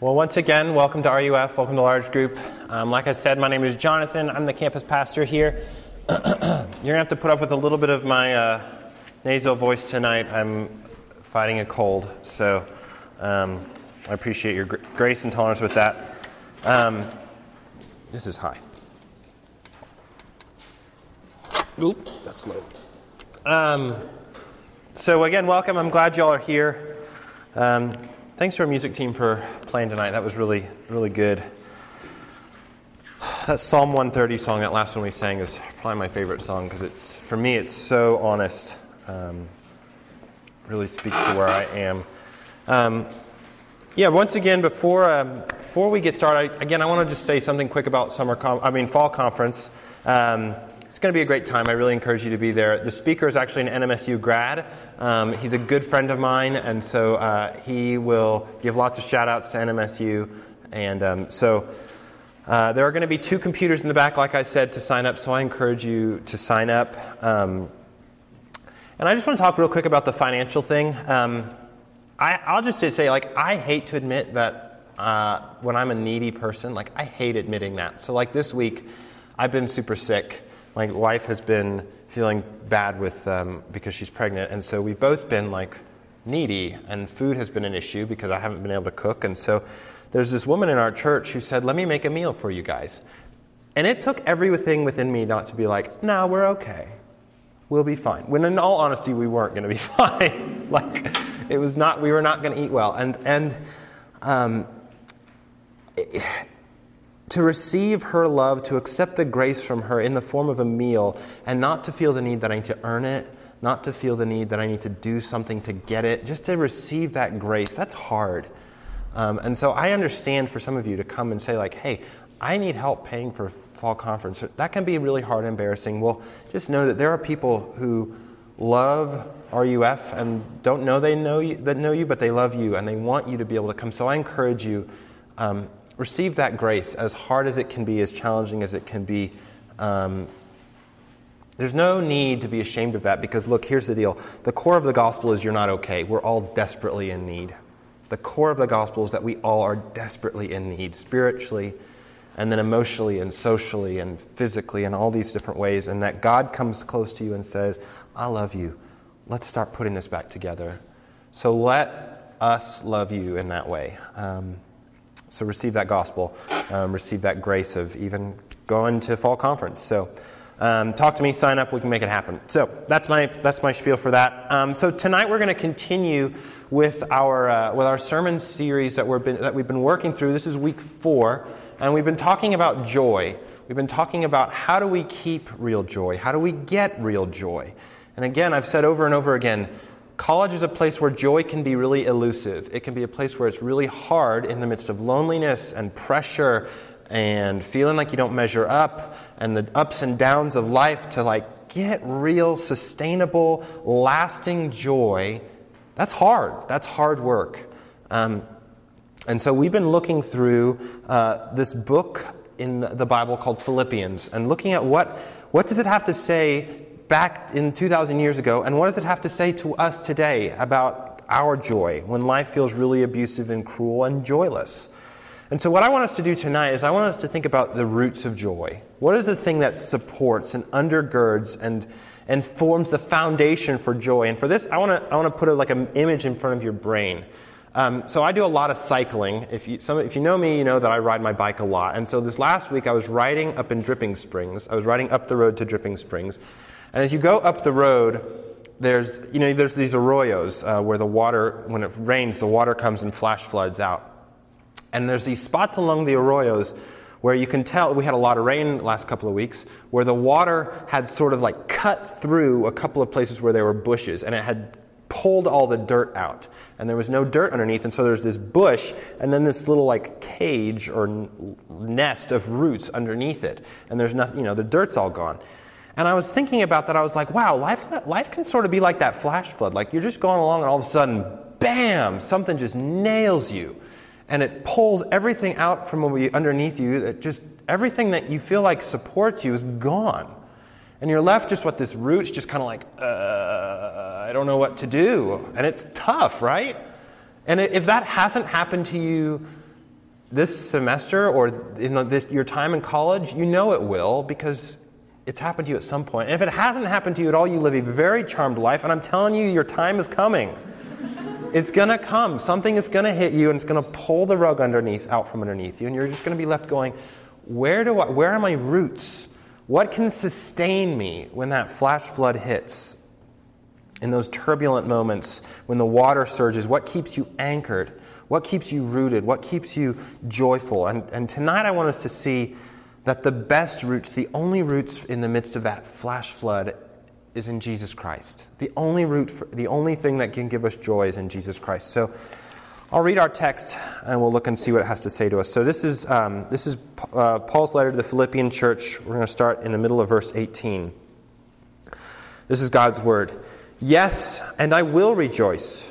Well, once again, welcome to RUF, welcome to Large Group. Um, like I said, my name is Jonathan. I'm the campus pastor here. You're going to have to put up with a little bit of my uh, nasal voice tonight. I'm fighting a cold, so um, I appreciate your gr- grace and tolerance with that. Um, this is high. Oop, that's low. Um, so, again, welcome. I'm glad y'all are here. Thanks to our music team for playing tonight. That was really, really good. That Psalm 130 song, that last one we sang, is probably my favorite song because it's, for me, it's so honest. Um, really speaks to where I am. Um, yeah, once again, before, um, before we get started, I, again, I want to just say something quick about summer, com- I mean, fall conference. Um, it's going to be a great time. I really encourage you to be there. The speaker is actually an NMSU grad. Um, he's a good friend of mine, and so uh, he will give lots of shout outs to NMSU. And um, so uh, there are going to be two computers in the back, like I said, to sign up, so I encourage you to sign up. Um, and I just want to talk real quick about the financial thing. Um, I, will just say, like, I hate to admit that uh, when I'm a needy person, like, I hate admitting that. So, like, this week, I've been super sick. My wife has been feeling bad with um, because she's pregnant, and so we've both been like needy, and food has been an issue because I haven't been able to cook. And so there's this woman in our church who said, "Let me make a meal for you guys," and it took everything within me not to be like, "No, we're okay, we'll be fine." When in all honesty, we weren't going to be fine. like it was not, we were not going to eat well, and and. Um, to receive her love, to accept the grace from her in the form of a meal, and not to feel the need that I need to earn it, not to feel the need that I need to do something to get it, just to receive that grace, that's hard. Um, and so I understand for some of you to come and say, like, hey, I need help paying for fall conference. That can be really hard and embarrassing. Well, just know that there are people who love RUF and don't know they know you, that know you, but they love you and they want you to be able to come. So I encourage you. Um, receive that grace, as hard as it can be, as challenging as it can be. Um, there's no need to be ashamed of that because, look, here's the deal. The core of the gospel is you're not okay. We're all desperately in need. The core of the gospel is that we all are desperately in need, spiritually, and then emotionally, and socially, and physically, and all these different ways, and that God comes close to you and says, I love you. Let's start putting this back together. So let us love you in that way. Um, so receive that gospel, um, receive that grace of even going to fall conference. So um, talk to me, sign up, we can make it happen. So that's my that's my spiel for that. Um, so tonight we're going to continue with our uh, with our sermon series that we've been that we've been working through. This is week four, and we've been talking about joy. We've been talking about how do we keep real joy? How do we get real joy? And again, I've said over and over again, College is a place where joy can be really elusive. It can be a place where it's really hard in the midst of loneliness and pressure and feeling like you don't measure up and the ups and downs of life to like get real, sustainable, lasting joy. That's hard. That's hard work. Um, and so we've been looking through uh, this book in the Bible called Philippians and looking at what, what does it have to say back in 2,000 years ago, and what does it have to say to us today about our joy when life feels really abusive and cruel and joyless? And so, what I want us to do tonight is I want us to think about the roots of joy. What is the thing that supports and undergirds and, and forms the foundation for joy? And for this, I want to, I want to put a, like an image in front of your brain. Um, so I do a lot of cycling. If you, some, if you know me, you know that I ride my bike a lot. And so this last week, I was riding up in Dripping Springs. I was riding up the road to Dripping Springs. And as you go up the road, there's, you know, there's these arroyos uh, where the water, when it rains, the water comes and flash floods out. And there's these spots along the arroyos where you can tell, we had a lot of rain last couple of weeks, where the water had sort of like cut through a couple of places where there were bushes and it had pulled all the dirt out. And there was no dirt underneath, and so there's this bush and then this little like cage or n- nest of roots underneath it. And there's nothing, you know, the dirt's all gone. And I was thinking about that. I was like, wow, life, life can sort of be like that flash flood. Like you're just going along, and all of a sudden, bam, something just nails you. And it pulls everything out from underneath you. That just everything that you feel like supports you is gone. And you're left just with this roots, just kind of like, uh, I don't know what to do. And it's tough, right? And if that hasn't happened to you this semester or in this, your time in college, you know it will because it's happened to you at some point. And if it hasn't happened to you at all, you live a very charmed life. And I'm telling you, your time is coming. it's going to come. Something is going to hit you and it's going to pull the rug underneath, out from underneath you. And you're just going to be left going, where, do I, where are my roots? What can sustain me when that flash flood hits? In those turbulent moments when the water surges, what keeps you anchored? What keeps you rooted? What keeps you joyful? And, and tonight I want us to see that the best roots, the only roots in the midst of that flash flood, is in Jesus Christ. The only root, for, the only thing that can give us joy is in Jesus Christ. So I'll read our text and we'll look and see what it has to say to us. So this is, um, this is uh, Paul's letter to the Philippian church. We're going to start in the middle of verse 18. This is God's word. Yes, and I will rejoice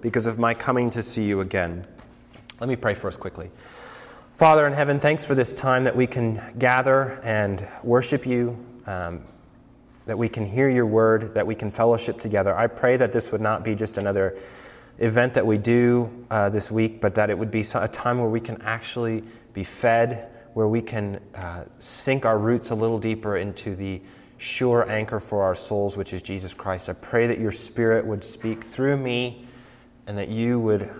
because of my coming to see you again. Let me pray first quickly. Father in heaven, thanks for this time that we can gather and worship you, um, that we can hear your word, that we can fellowship together. I pray that this would not be just another event that we do uh, this week, but that it would be a time where we can actually be fed, where we can uh, sink our roots a little deeper into the sure anchor for our souls, which is Jesus Christ. I pray that your Spirit would speak through me and that you would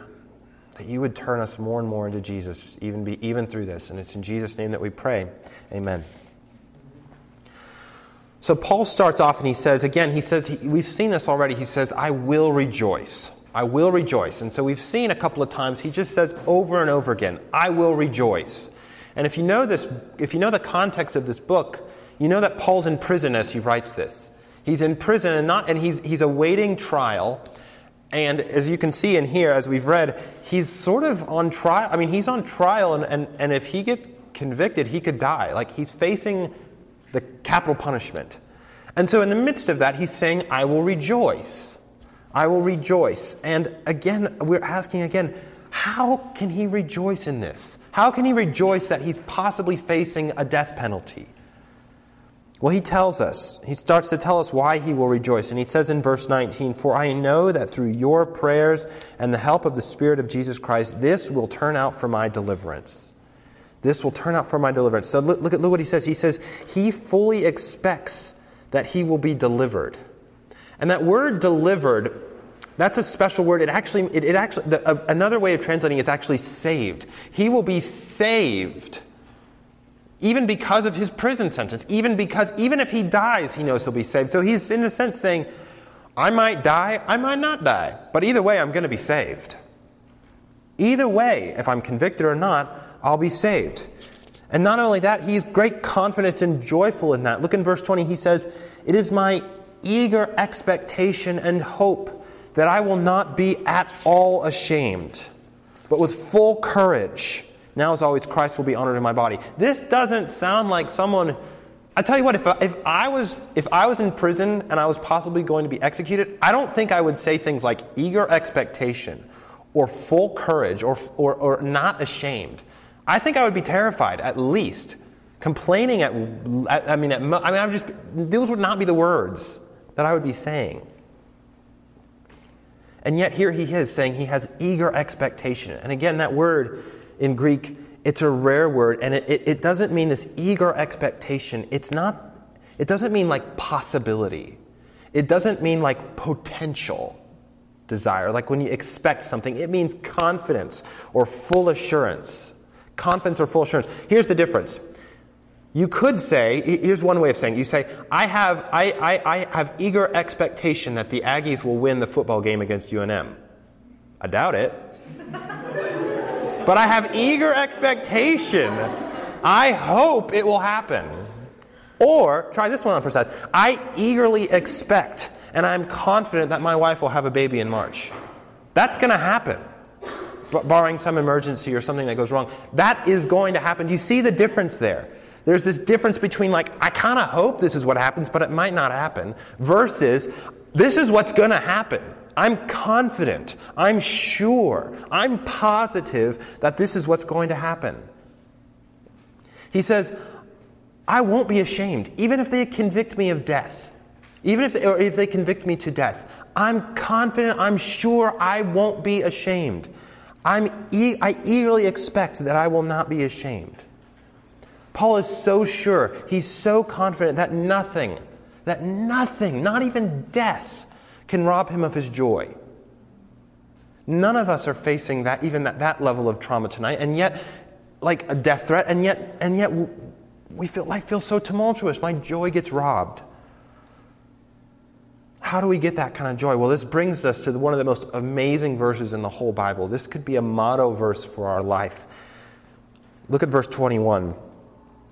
that you would turn us more and more into Jesus, even be even through this. And it's in Jesus' name that we pray. Amen. So Paul starts off and he says, again, he says, he, we've seen this already. He says, I will rejoice. I will rejoice. And so we've seen a couple of times, he just says over and over again, I will rejoice. And if you know this, if you know the context of this book, you know that Paul's in prison as he writes this. He's in prison and not, and he's, he's awaiting trial. And as you can see in here, as we've read, he's sort of on trial. I mean, he's on trial, and, and, and if he gets convicted, he could die. Like, he's facing the capital punishment. And so, in the midst of that, he's saying, I will rejoice. I will rejoice. And again, we're asking again, how can he rejoice in this? How can he rejoice that he's possibly facing a death penalty? Well, he tells us, he starts to tell us why he will rejoice. And he says in verse 19, For I know that through your prayers and the help of the Spirit of Jesus Christ, this will turn out for my deliverance. This will turn out for my deliverance. So look, look at look what he says. He says, He fully expects that he will be delivered. And that word delivered, that's a special word. It actually, it, it actually, the, uh, another way of translating is actually saved. He will be saved even because of his prison sentence, even because, even if he dies, he knows he'll be saved. So he's, in a sense, saying, I might die, I might not die, but either way, I'm going to be saved. Either way, if I'm convicted or not, I'll be saved. And not only that, he's great confidence and joyful in that. Look in verse 20, he says, It is my eager expectation and hope that I will not be at all ashamed, but with full courage now, as always, Christ will be honored in my body. This doesn't sound like someone. I tell you what, if, if, I was, if I was in prison and I was possibly going to be executed, I don't think I would say things like eager expectation or full courage or, or, or not ashamed. I think I would be terrified, at least. Complaining at, at I mean, at, I mean, I'm just, those would not be the words that I would be saying. And yet, here he is saying he has eager expectation. And again, that word in Greek, it's a rare word, and it, it, it doesn't mean this eager expectation. It's not, it doesn't mean like possibility. It doesn't mean like potential desire, like when you expect something. It means confidence or full assurance. Confidence or full assurance. Here's the difference You could say, here's one way of saying it. You say, I have, I, I, I have eager expectation that the Aggies will win the football game against UNM. I doubt it. But I have eager expectation. I hope it will happen. Or, try this one on for size. I eagerly expect and I'm confident that my wife will have a baby in March. That's going to happen, barring some emergency or something that goes wrong. That is going to happen. Do you see the difference there? There's this difference between, like, I kind of hope this is what happens, but it might not happen, versus this is what's going to happen. I'm confident, I'm sure, I'm positive that this is what's going to happen. He says, I won't be ashamed, even if they convict me of death, even if they, or if they convict me to death. I'm confident, I'm sure I won't be ashamed. I'm e- I eagerly expect that I will not be ashamed. Paul is so sure, he's so confident that nothing, that nothing, not even death, can rob him of his joy. None of us are facing that, even that, that level of trauma tonight, and yet, like a death threat, and yet, and yet we feel life feels so tumultuous. My joy gets robbed. How do we get that kind of joy? Well, this brings us to one of the most amazing verses in the whole Bible. This could be a motto verse for our life. Look at verse 21.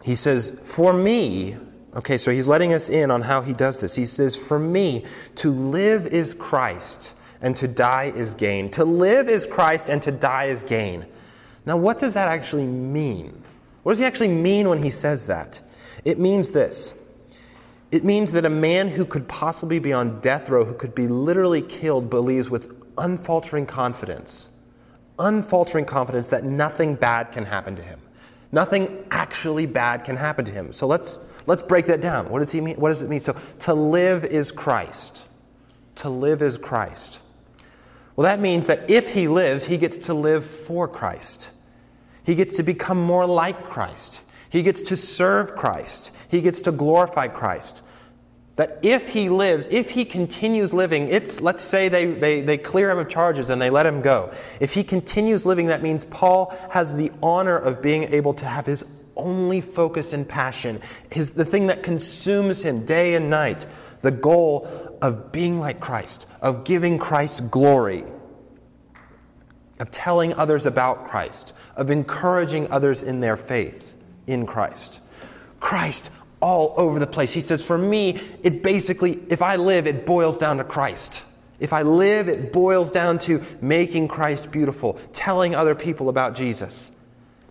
He says, For me, okay, so he's letting us in on how he does this. He says, For me, to live is Christ, and to die is gain. To live is Christ, and to die is gain. Now, what does that actually mean? What does he actually mean when he says that? It means this it means that a man who could possibly be on death row, who could be literally killed, believes with unfaltering confidence, unfaltering confidence that nothing bad can happen to him. Nothing actually bad can happen to him. So let's, let's break that down. What does, he mean? what does it mean? So, to live is Christ. To live is Christ. Well, that means that if he lives, he gets to live for Christ. He gets to become more like Christ. He gets to serve Christ. He gets to glorify Christ. That if he lives, if he continues living, it's, let's say they, they, they clear him of charges and they let him go. If he continues living, that means Paul has the honor of being able to have his only focus and passion, his, the thing that consumes him day and night, the goal of being like Christ, of giving Christ glory, of telling others about Christ, of encouraging others in their faith in Christ. Christ all over the place. He says, For me, it basically, if I live, it boils down to Christ. If I live, it boils down to making Christ beautiful, telling other people about Jesus.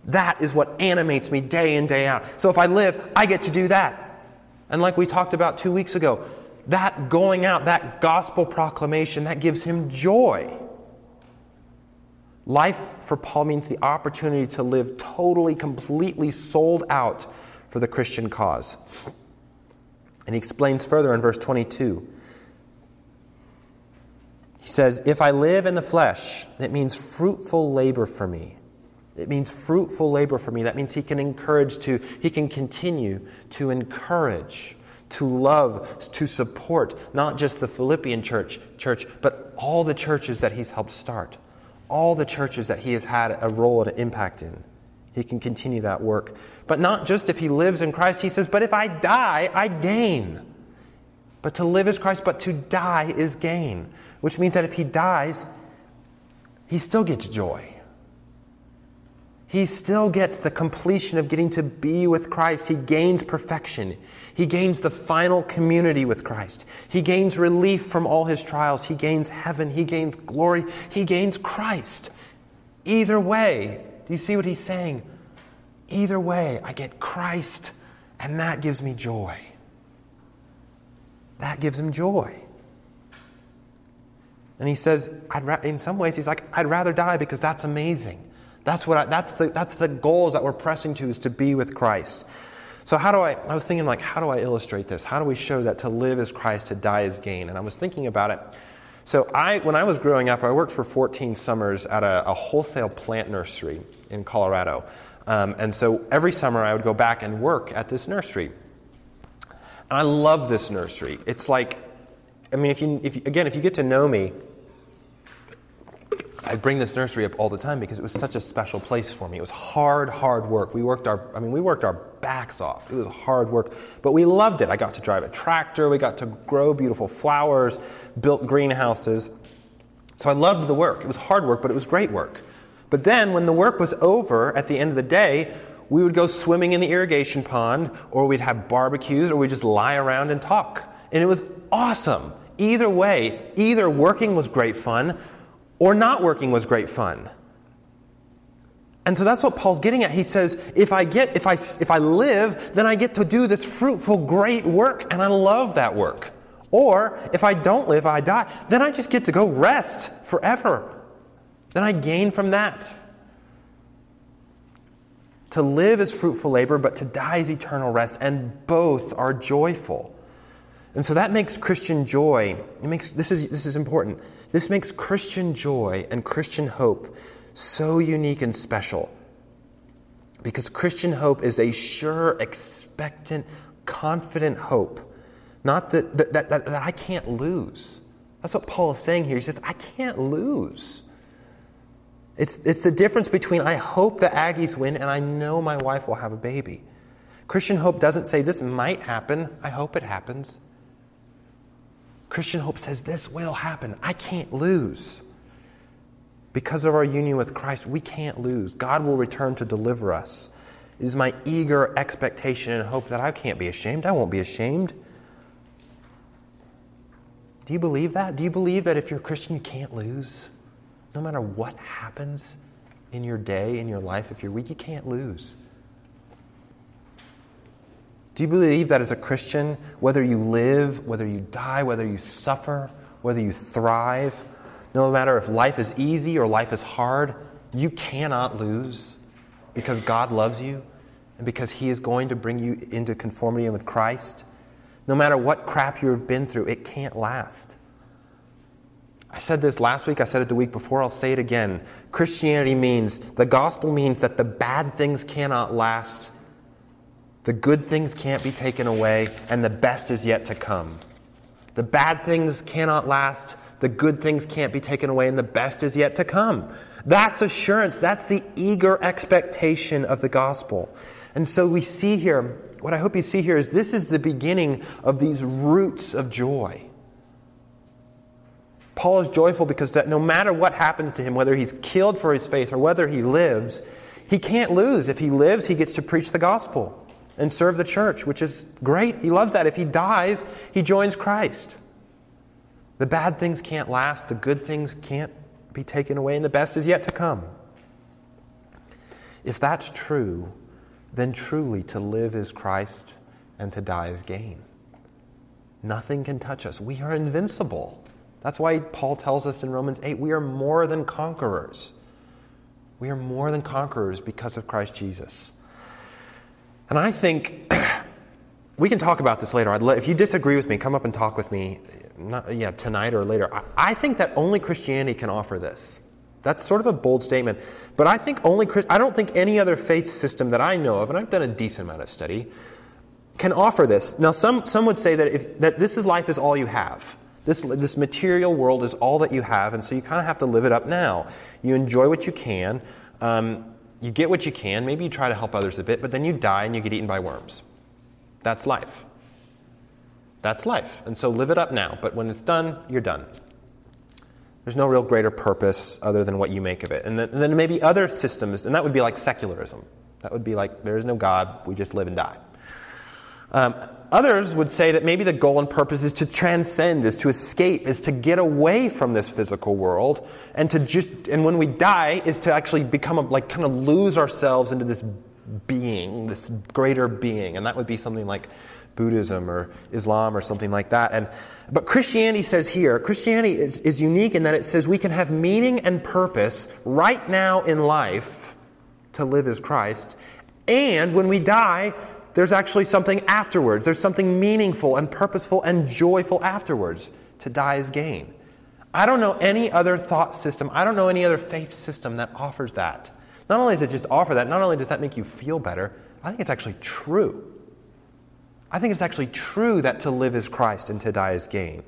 That is what animates me day in, day out. So if I live, I get to do that. And like we talked about two weeks ago, that going out, that gospel proclamation, that gives him joy. Life for Paul means the opportunity to live totally, completely sold out for the Christian cause. And he explains further in verse 22. He says, If I live in the flesh, it means fruitful labor for me. It means fruitful labor for me. That means he can encourage to, he can continue to encourage, to love, to support not just the Philippian church, church, but all the churches that he's helped start, all the churches that he has had a role and an impact in. He can continue that work. But not just if he lives in Christ. He says, But if I die, I gain. But to live is Christ, but to die is gain. Which means that if he dies, he still gets joy. He still gets the completion of getting to be with Christ. He gains perfection. He gains the final community with Christ. He gains relief from all his trials. He gains heaven. He gains glory. He gains Christ. Either way, do you see what he's saying? Either way, I get Christ, and that gives me joy. That gives him joy. And he says, I'd ra- in some ways, he's like, I'd rather die because that's amazing. That's, what I, that's, the, that's the goals that we're pressing to is to be with Christ. So how do I, I was thinking like, how do I illustrate this? How do we show that to live is Christ, to die is gain? And I was thinking about it. So I, when I was growing up, I worked for 14 summers at a, a wholesale plant nursery in Colorado. Um, and so every summer I would go back and work at this nursery. And I love this nursery. It's like, I mean, if you, if you, again, if you get to know me, I bring this nursery up all the time because it was such a special place for me. It was hard, hard work. We worked our, I mean, we worked our backs off. It was hard work, but we loved it. I got to drive a tractor. We got to grow beautiful flowers, built greenhouses. So I loved the work. It was hard work, but it was great work. But then when the work was over at the end of the day, we would go swimming in the irrigation pond, or we'd have barbecues, or we'd just lie around and talk. And it was awesome. Either way, either working was great fun, or not working was great fun. And so that's what Paul's getting at. He says, if I get, if I, if I live, then I get to do this fruitful, great work, and I love that work. Or if I don't live, I die, then I just get to go rest forever. Then I gain from that. To live is fruitful labor, but to die is eternal rest, and both are joyful. And so that makes Christian joy, it makes, this, is, this is important. This makes Christian joy and Christian hope so unique and special. Because Christian hope is a sure, expectant, confident hope. Not that, that, that, that, I can't lose. That's what Paul is saying here. He says, I can't lose. It's, it's the difference between I hope the Aggies win and I know my wife will have a baby. Christian hope doesn't say this might happen, I hope it happens. Christian hope says this will happen. I can't lose. Because of our union with Christ, we can't lose. God will return to deliver us. It is my eager expectation and hope that I can't be ashamed. I won't be ashamed. Do you believe that? Do you believe that if you're a Christian, you can't lose? No matter what happens in your day, in your life, if you're weak, you can't lose. Do you believe that as a Christian, whether you live, whether you die, whether you suffer, whether you thrive, no matter if life is easy or life is hard, you cannot lose because God loves you and because He is going to bring you into conformity with Christ? No matter what crap you've been through, it can't last. I said this last week, I said it the week before, I'll say it again. Christianity means, the gospel means that the bad things cannot last the good things can't be taken away, and the best is yet to come. The bad things cannot last, the good things can't be taken away, and the best is yet to come. That's assurance. That's the eager expectation of the gospel. And so we see here, what I hope you see here is this is the beginning of these roots of joy. Paul is joyful because that no matter what happens to him, whether he's killed for his faith or whether he lives, he can't lose. If he lives, he gets to preach the gospel and serve the church, which is great. He loves that. If he dies, he joins Christ. The bad things can't last, the good things can't be taken away, and the best is yet to come. If that's true, then truly to live is Christ and to die is gain. Nothing can touch us. We are invincible. That's why Paul tells us in Romans 8 we are more than conquerors. We are more than conquerors because of Christ Jesus. And I think we can talk about this later. If you disagree with me, come up and talk with me, not, yeah, tonight or later. I, I think that only Christianity can offer this. That's sort of a bold statement, but I think only I don't think any other faith system that I know of, and I've done a decent amount of study, can offer this. Now, some some would say that if that this is life is all you have. This this material world is all that you have, and so you kind of have to live it up now. You enjoy what you can. Um, you get what you can, maybe you try to help others a bit, but then you die and you get eaten by worms. That's life. That's life. And so live it up now, but when it's done, you're done. There's no real greater purpose other than what you make of it. And then, and then maybe other systems, and that would be like secularism. That would be like there is no God, we just live and die. Um, others would say that maybe the goal and purpose is to transcend, is to escape, is to get away from this physical world, and to just, and when we die, is to actually become a, like kind of lose ourselves into this being, this greater being, and that would be something like Buddhism or Islam or something like that. And but Christianity says here, Christianity is, is unique in that it says we can have meaning and purpose right now in life to live as Christ, and when we die, there's actually something afterwards. There's something meaningful and purposeful and joyful afterwards. To die is gain. I don't know any other thought system, I don't know any other faith system that offers that. Not only does it just offer that, not only does that make you feel better, I think it's actually true. I think it's actually true that to live is Christ and to die is gain.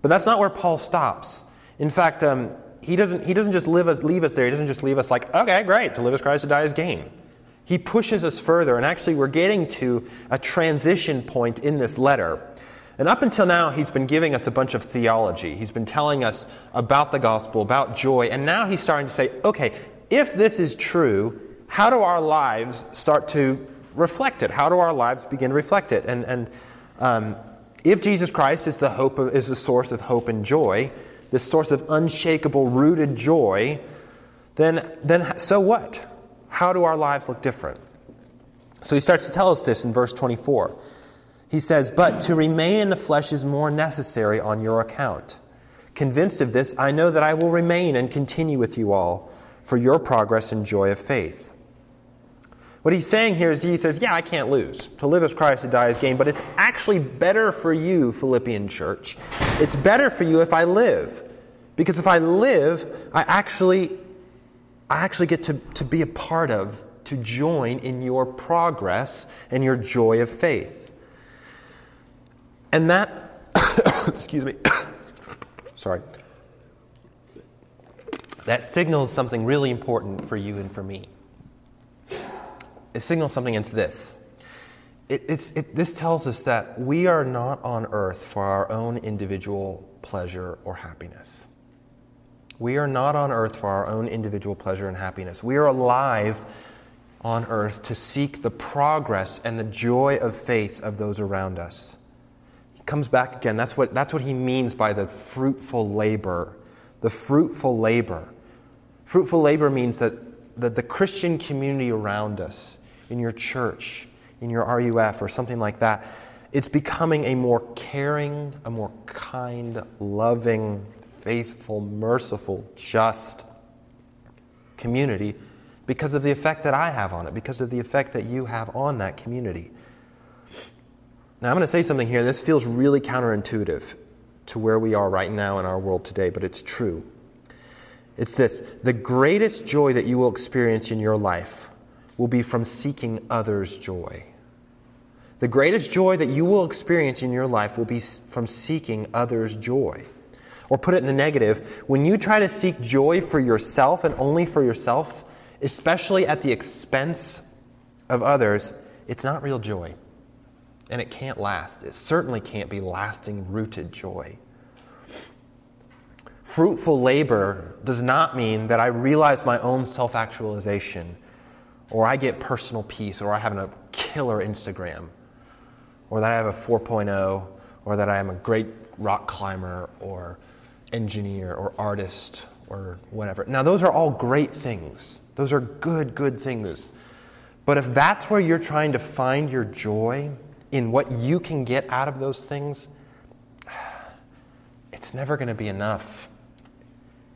But that's not where Paul stops. In fact, um, he, doesn't, he doesn't just us, leave us there. He doesn't just leave us like, okay, great, to live as Christ, to die as gain. He pushes us further, and actually, we're getting to a transition point in this letter. And up until now, he's been giving us a bunch of theology. He's been telling us about the gospel, about joy, and now he's starting to say, okay, if this is true, how do our lives start to reflect it? How do our lives begin to reflect it? And, and um, if Jesus Christ is the, hope of, is the source of hope and joy, this source of unshakable, rooted joy, then, then so what? How do our lives look different? So he starts to tell us this in verse 24. He says, But to remain in the flesh is more necessary on your account. Convinced of this, I know that I will remain and continue with you all for your progress and joy of faith. What he's saying here is he says, Yeah, I can't lose. To live as Christ, to die as gain, but it's actually better for you, Philippian church. It's better for you if I live. Because if I live, I actually, I actually get to, to be a part of, to join in your progress and your joy of faith. And that, excuse me, sorry, that signals something really important for you and for me it signals something. It's this. It, it, this tells us that we are not on earth for our own individual pleasure or happiness. We are not on earth for our own individual pleasure and happiness. We are alive on earth to seek the progress and the joy of faith of those around us. He comes back again. That's what, that's what he means by the fruitful labor. The fruitful labor. Fruitful labor means that, that the Christian community around us in your church, in your RUF, or something like that. It's becoming a more caring, a more kind, loving, faithful, merciful, just community because of the effect that I have on it, because of the effect that you have on that community. Now, I'm going to say something here. This feels really counterintuitive to where we are right now in our world today, but it's true. It's this the greatest joy that you will experience in your life will be from seeking others' joy. The greatest joy that you will experience in your life will be from seeking others' joy. Or put it in the negative, when you try to seek joy for yourself and only for yourself, especially at the expense of others, it's not real joy. And it can't last. It certainly can't be lasting, rooted joy. Fruitful labor does not mean that I realize my own self actualization or I get personal peace, or I have a killer Instagram, or that I have a 4.0, or that I am a great rock climber, or engineer, or artist, or whatever. Now, those are all great things. Those are good, good things. But if that's where you're trying to find your joy in what you can get out of those things, it's never going to be enough.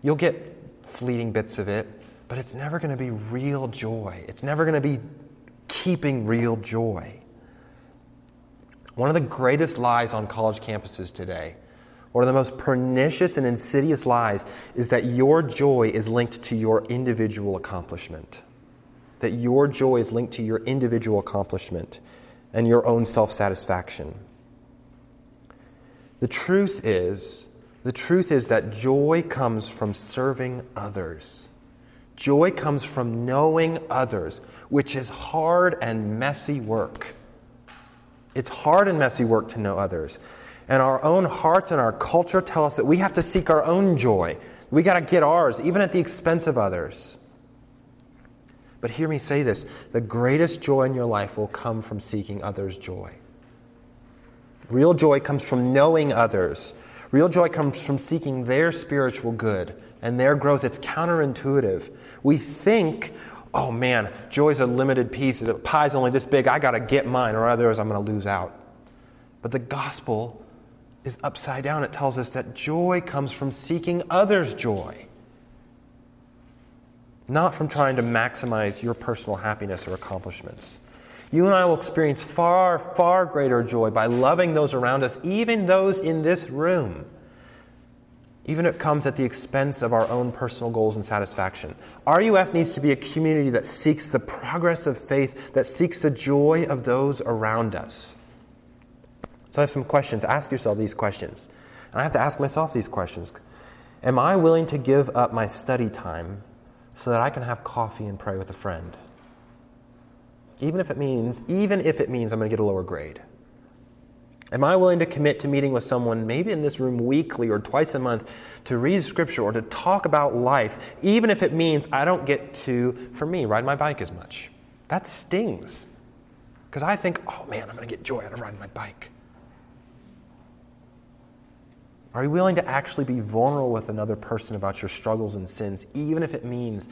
You'll get fleeting bits of it, but it's never going to be real joy. It's never going to be keeping real joy. One of the greatest lies on college campuses today, one of the most pernicious and insidious lies, is that your joy is linked to your individual accomplishment. That your joy is linked to your individual accomplishment and your own self satisfaction. The truth is, the truth is that joy comes from serving others. Joy comes from knowing others, which is hard and messy work. It's hard and messy work to know others. And our own hearts and our culture tell us that we have to seek our own joy. We got to get ours, even at the expense of others. But hear me say this the greatest joy in your life will come from seeking others' joy. Real joy comes from knowing others. Real joy comes from seeking their spiritual good and their growth. It's counterintuitive. We think, oh man, joy's a limited piece. The pie's only this big. I got to get mine, or otherwise I'm going to lose out. But the gospel is upside down. It tells us that joy comes from seeking others' joy, not from trying to maximize your personal happiness or accomplishments. You and I will experience far, far greater joy by loving those around us, even those in this room even if it comes at the expense of our own personal goals and satisfaction. RUF needs to be a community that seeks the progress of faith, that seeks the joy of those around us. So I have some questions. Ask yourself these questions. And I have to ask myself these questions. Am I willing to give up my study time so that I can have coffee and pray with a friend? Even if it means, even if it means I'm going to get a lower grade. Am I willing to commit to meeting with someone, maybe in this room weekly or twice a month, to read scripture or to talk about life, even if it means I don't get to, for me, ride my bike as much? That stings. Because I think, oh man, I'm going to get joy out of riding my bike. Are you willing to actually be vulnerable with another person about your struggles and sins, even if it means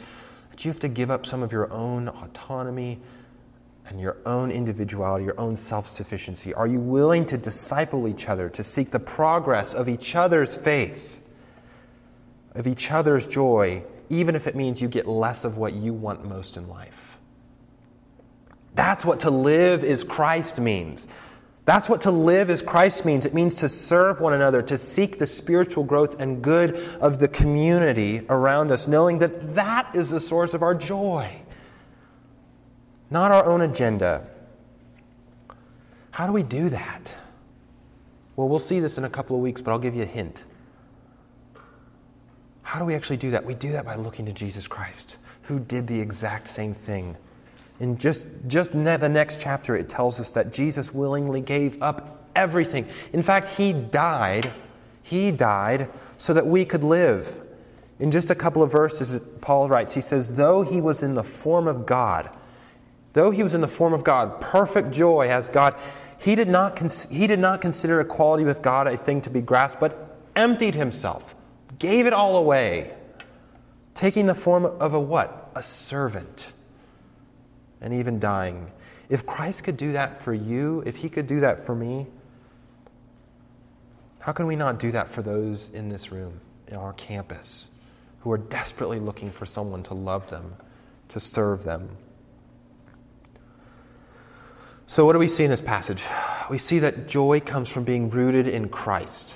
that you have to give up some of your own autonomy and your own individuality, your own self sufficiency? Are you willing to disciple each other, to seek the progress of each other's faith, of each other's joy, even if it means you get less of what you want most in life? That's what to live is Christ means. That's what to live as Christ means. It means to serve one another, to seek the spiritual growth and good of the community around us, knowing that that is the source of our joy, not our own agenda. How do we do that? Well, we'll see this in a couple of weeks, but I'll give you a hint. How do we actually do that? We do that by looking to Jesus Christ, who did the exact same thing in just, just the next chapter, it tells us that Jesus willingly gave up everything. In fact, he died. He died so that we could live. In just a couple of verses, Paul writes, he says, Though he was in the form of God, though he was in the form of God, perfect joy as God, he did not, cons- he did not consider equality with God a thing to be grasped, but emptied himself, gave it all away, taking the form of a what? A servant and even dying. If Christ could do that for you, if he could do that for me, how can we not do that for those in this room, in our campus, who are desperately looking for someone to love them, to serve them? So, what do we see in this passage? We see that joy comes from being rooted in Christ.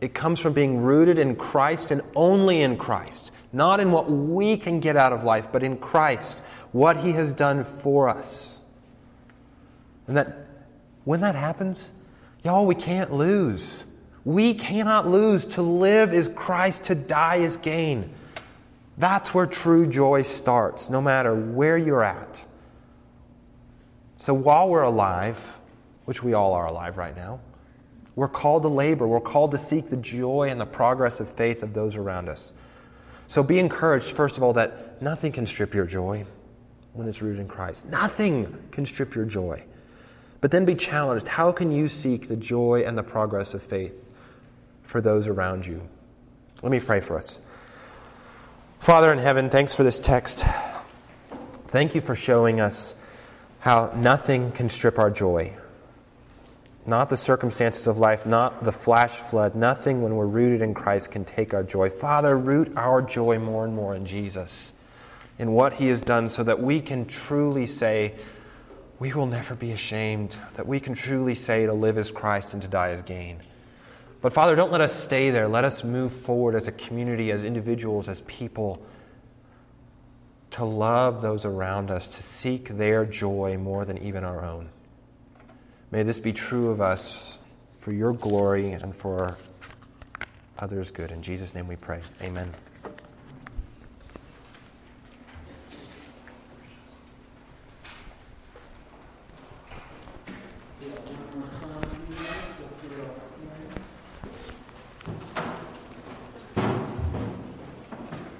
It comes from being rooted in Christ and only in Christ, not in what we can get out of life, but in Christ what He has done for us. And that when that happens, y'all, we can't lose. We cannot lose. To live is Christ, to die is gain. That's where true joy starts, no matter where you're at. So while we're alive, which we all are alive right now, we're called to labor. We're called to seek the joy and the progress of faith of those around us. So be encouraged, first of all, that nothing can strip your joy when it's rooted in Christ. Nothing can strip your joy. But then be challenged. How can you seek the joy and the progress of faith for those around you? Let me pray for us. Father in heaven, thanks for this text. Thank you for showing us how nothing can strip our joy. Not the circumstances of life, not the flash flood, nothing when we're rooted in Christ can take our joy. Father, root our joy more and more in Jesus in what He has done so that we can truly say, we will never be ashamed, that we can truly say to live as Christ and to die as gain. But Father, don't let us stay there. Let us move forward as a community, as individuals, as people, to love those around us, to seek their joy more than even our own. May this be true of us for your glory and for others' good. In Jesus' name we pray. Amen.